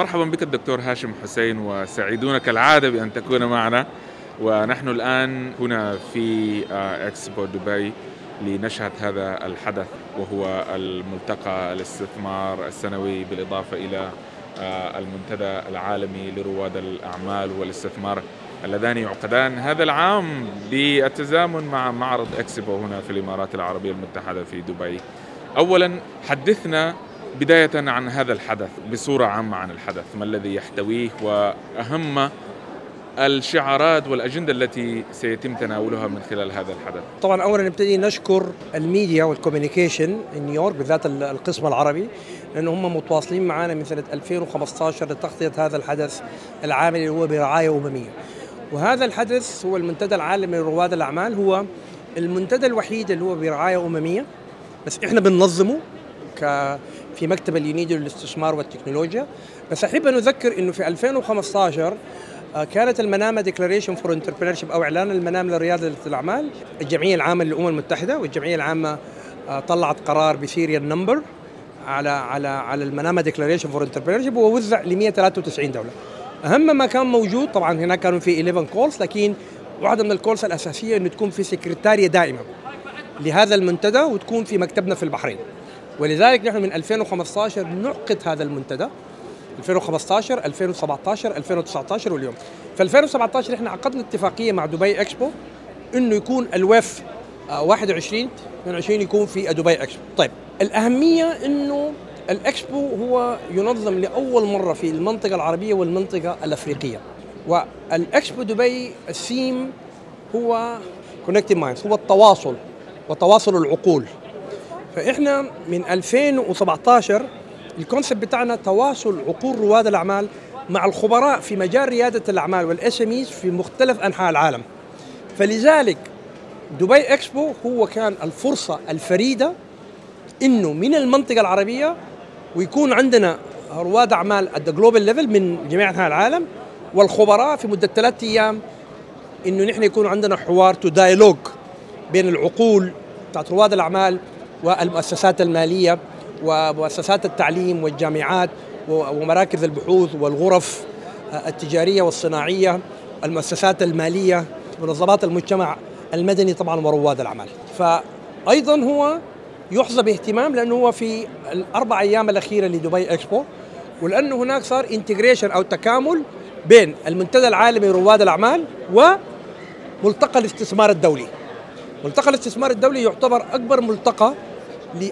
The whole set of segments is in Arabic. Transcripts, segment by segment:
مرحبا بك الدكتور هاشم حسين وسعيدون كالعادة بأن تكون معنا ونحن الآن هنا في إكسبو دبي لنشهد هذا الحدث وهو الملتقى الاستثمار السنوي بالإضافة إلى المنتدى العالمي لرواد الأعمال والاستثمار اللذان يعقدان هذا العام بالتزامن مع معرض إكسبو هنا في الإمارات العربية المتحدة في دبي. اولا حدثنا بداية عن هذا الحدث بصورة عامة عن الحدث، ما الذي يحتويه وأهم الشعارات والأجندة التي سيتم تناولها من خلال هذا الحدث. طبعا اولا نبتدي نشكر ال media وال communication نيويورك بالذات القسم العربي لأنه هم متواصلين معنا من سنة 2015 لتغطية هذا الحدث الهام اللي هو برعاية امميه. وهذا الحدث هو المنتدى العالمي لرواد الأعمال هو المنتدى الوحيد اللي هو برعاية امميه بس إحنا بننظمه ك في مكتب اليونيدو للاستثمار والتكنولوجيا. بس أحب أن أذكر إنه في 2015 كانت المنامة Declaration for Entrepreneurship أو إعلان المنامة لريادة الأعمال الجمعية العامة للأمم المتحدة والجمعية العامة طلعت قرار ب serial number على على على المنامة Declaration for Entrepreneurship ووزع ل 193 دوله أهم ما كان موجود طبعا هناك كانوا في 11 calls لكن واحدة من ال calls الأساسية إنه تكون في سكرتاريه دائمه لهذا المنتدى وتكون في مكتبنا في البحرين. ولذلك نحن من 2015 نعقد هذا المنتدى. 2015 2017 2019 واليوم. في 2017 إحنا عقدنا اتفاقية مع دبي إكسبو إنه يكون ال WEIF 21 22 يكون في دبي إكسبو. طيب الأهمية إنه الإكسبو هو ينظم لأول مرة في المنطقة العربية والمنطقة الأفريقية. والإكسبو دبي السيم هو connecting minds هو التواصل وتواصل العقول. فإحنا من 2017 ال concept بتاعنا تواصل عقول رواد الأعمال مع الخبراء في مجال ريادة الأعمال وال SME في مختلف أنحاء العالم. فلذلك دبي إكسبو هو كان الفرصة الفريدة إنه من المنطقة العربية ويكون عندنا رواد أعمال at global level من جميع أنحاء العالم والخبراء في مدة ثلاثة أيام إنه نحن يكون عندنا حوار to dialogue بين العقول بتاعت رواد الأعمال والمؤسسات المالية ومؤسسات التعليم والجامعات ومراكز البحوث والغرف التجارية والصناعية المؤسسات المالية منظمات المجتمع المدني طبعا ورواد الأعمال فايضا هو يحظى باهتمام لأنه هو في الأربع أيام الأخيرة لدبي إكسبو ولأنه هناك صار انتجريشن أو تكامل بين المنتدى العالمي لرواد الأعمال وملتقى الاستثمار الدولي. ملتقى الاستثمار الدولي يعتبر أكبر ملتقى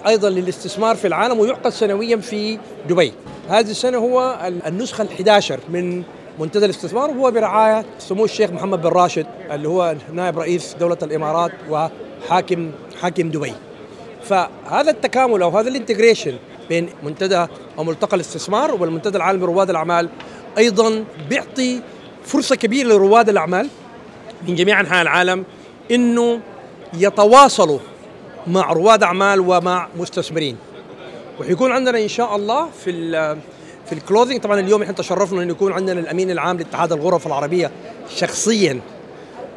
أيضا للاستثمار في العالم ويعقد سنويا في دبي. هذه السنة هو النسخة ال11 من منتدى الاستثمار وهو برعاية سمو الشيخ محمد بن راشد اللي هو نائب رئيس دولة الإمارات وحاكم حاكم دبي. فهذا التكامل أو هذا ال integration بين منتدى أو ملتقى الاستثمار والمنتدى العالمي لرواد الأعمال أيضا بيعطي فرصة كبيرة لرواد الأعمال من جميع أنحاء العالم إنه يتواصلوا مع رواد أعمال ومع مستثمرين وحيكون عندنا إن شاء الله في في ال closing طبعا اليوم إحنا تشرفنا انه يكون عندنا الأمين العام لاتحاد الغرف العربية شخصيا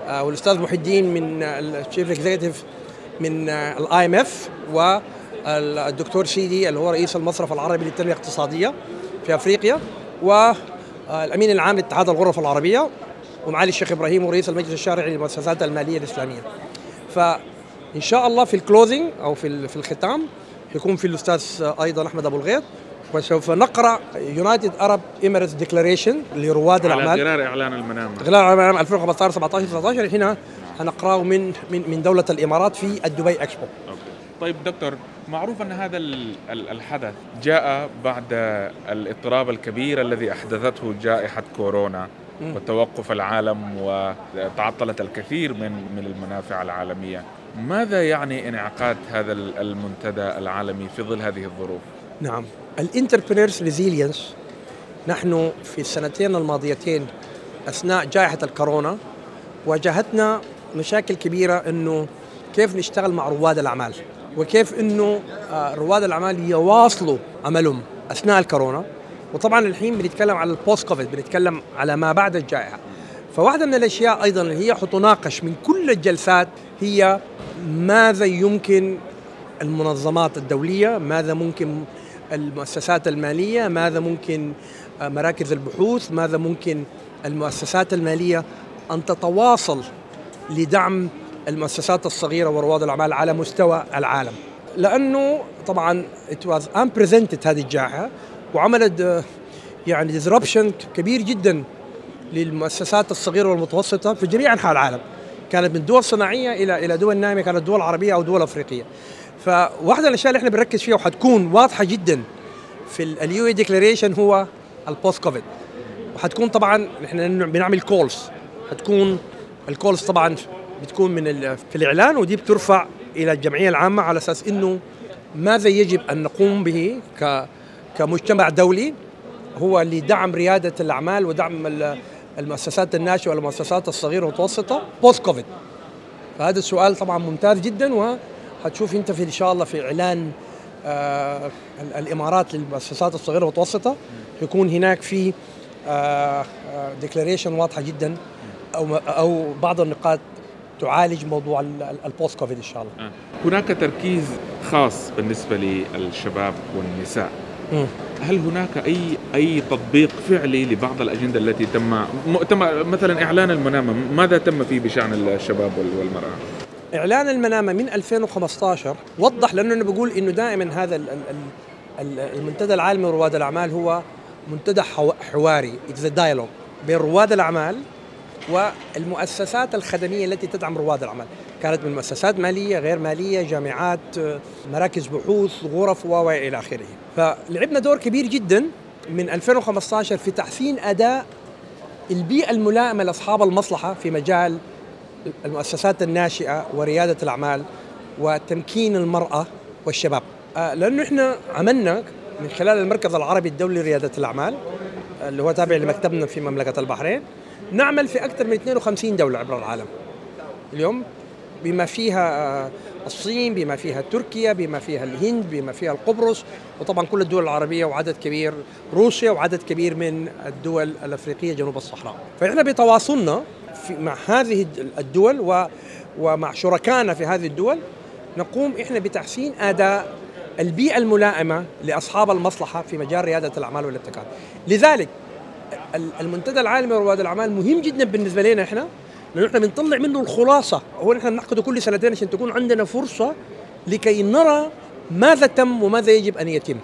والأستاذ محي الدين من ال chief executive من ال IMF والدكتور سيدي اللي هو رئيس المصرف العربي للتنميه الاقتصادية في أفريقيا والأمين العام لاتحاد الغرف العربية ومعالي الشيخ إبراهيم ورئيس المجلس الشرعي للمؤسسات المالية الإسلامية. فان شاء الله في ال closing أو في في الختام يكون في الأستاذ أيضا أحمد أبو الغيط وسوف نقرأ United Arab Emirates Declaration لرواد الأعمال على غرار إعلان المنام غرار المنام 2015 17 19 هنا هنقرأه من من من دولة الإمارات في الدبي إكسبو. أوكي. طيب دكتور معروف أن هذا الحدث جاء بعد الاضطراب الكبير الذي أحدثته جائحة كورونا وتوقف العالم وتعطلت الكثير من من المنافع العالمية. ماذا يعني انعقاد هذا المنتدى العالمي في ظل هذه الظروف؟ نعم. ال entrepreneurs resilience. نحن في السنتين الماضيتين أثناء جائحة الكورونا واجهتنا مشاكل كبيرة إنه كيف نشتغل مع رواد الأعمال وكيف إنه رواد الأعمال يواصلوا عملهم أثناء الكورونا. وطبعا الحين بنتكلم على ال post COVID بنتكلم على ما بعد الجائحة. فواحدة من الأشياء أيضا اللي هي حتناقش من كل الجلسات هي ماذا يمكن المنظمات الدولية ماذا ممكن المؤسسات المالية ماذا ممكن مراكز البحوث ماذا ممكن المؤسسات المالية أن تتواصل لدعم المؤسسات الصغيرة ورواد الأعمال على مستوى العالم. لأنه طبعا it was unprecedented هذه الجائحة وعملت آه، يعني ديزربشن كبير جدا للمؤسسات الصغيرة والمتوسطة في جميع أنحاء العالم. كانت من دول صناعية إلى إلى دول نامية كانت دول عربية أو دول أفريقية. فواحدة من الأشياء اللي إحنا بنركز فيها وحتكون واضحة جدا في ال UAE Declaration هو ال post COVID وحتكون طبعا إحنا بنعمل calls حتكون ال calls طبعا بتكون من في الإعلان ودي بترفع إلى الجمعية العامة على أساس إنه ماذا يجب أن نقوم به كمجتمع دولي. هو لدعم ريادة الأعمال ودعم المؤسسات الناشئة والمؤسسات الصغيرة والمتوسطة post COVID فهذا السؤال طبعا ممتاز جدا وحتشوف أنت في إن شاء الله في إعلان آه الإمارات للمؤسسات الصغيرة والمتوسطة يكون هناك في declaration آه آه واضحة جدا أو أو بعض النقاط تعالج موضوع ال post COVID إن شاء الله. آه. هناك تركيز خاص بالنسبة للشباب والنساء. هل هناك أي أي تطبيق فعلي لبعض الأجندة التي تم مؤتمر مثلا إعلان المنامة ماذا تم فيه بشأن الشباب والمرأة؟ إعلان المنامة من 2015 وضح لأنه أنا بقول إنه دائما هذا المنتدى العالمي لرواد الأعمال هو منتدى حواري it's dialogue بين رواد الأعمال والمؤسسات الخدمية التي تدعم رواد الاعمال كانت من مؤسسات مالية غير مالية جامعات مراكز بحوث غرف و إلى آخره. فلعبنا دور كبير جدا من 2015 في تحسين أداء البيئة الملائمة لأصحاب المصلحة في مجال المؤسسات الناشئة وريادة الأعمال وتمكين المرأة والشباب. لأنه إحنا عملنا من خلال المركز العربي الدولي لريادة الأعمال اللي هو تابع لمكتبنا في مملكة البحرين. نعمل في أكثر من 52 دولة عبر العالم. اليوم بما فيها الصين بما فيها تركيا بما فيها الهند بما فيها القبرص وطبعا كل الدول العربية وعدد كبير روسيا وعدد كبير من الدول الأفريقية جنوب الصحراء. فإحنا بتواصلنا مع هذه الدول و ومع شركائنا في هذه الدول نقوم إحنا بتحسين أداء البيئة الملائمة لأصحاب المصلحة في مجال ريادة الأعمال والابتكار. لذلك المنتدى العالمي لرواد الأعمال مهم جدا بالنسبة لنا إحنا لأنه إحنا بنطلع منه الخلاصة. هو إحنا بنعقده كل سنتين عشان تكون عندنا فرصة لكي نرى ماذا تم وماذا يجب أن يتم.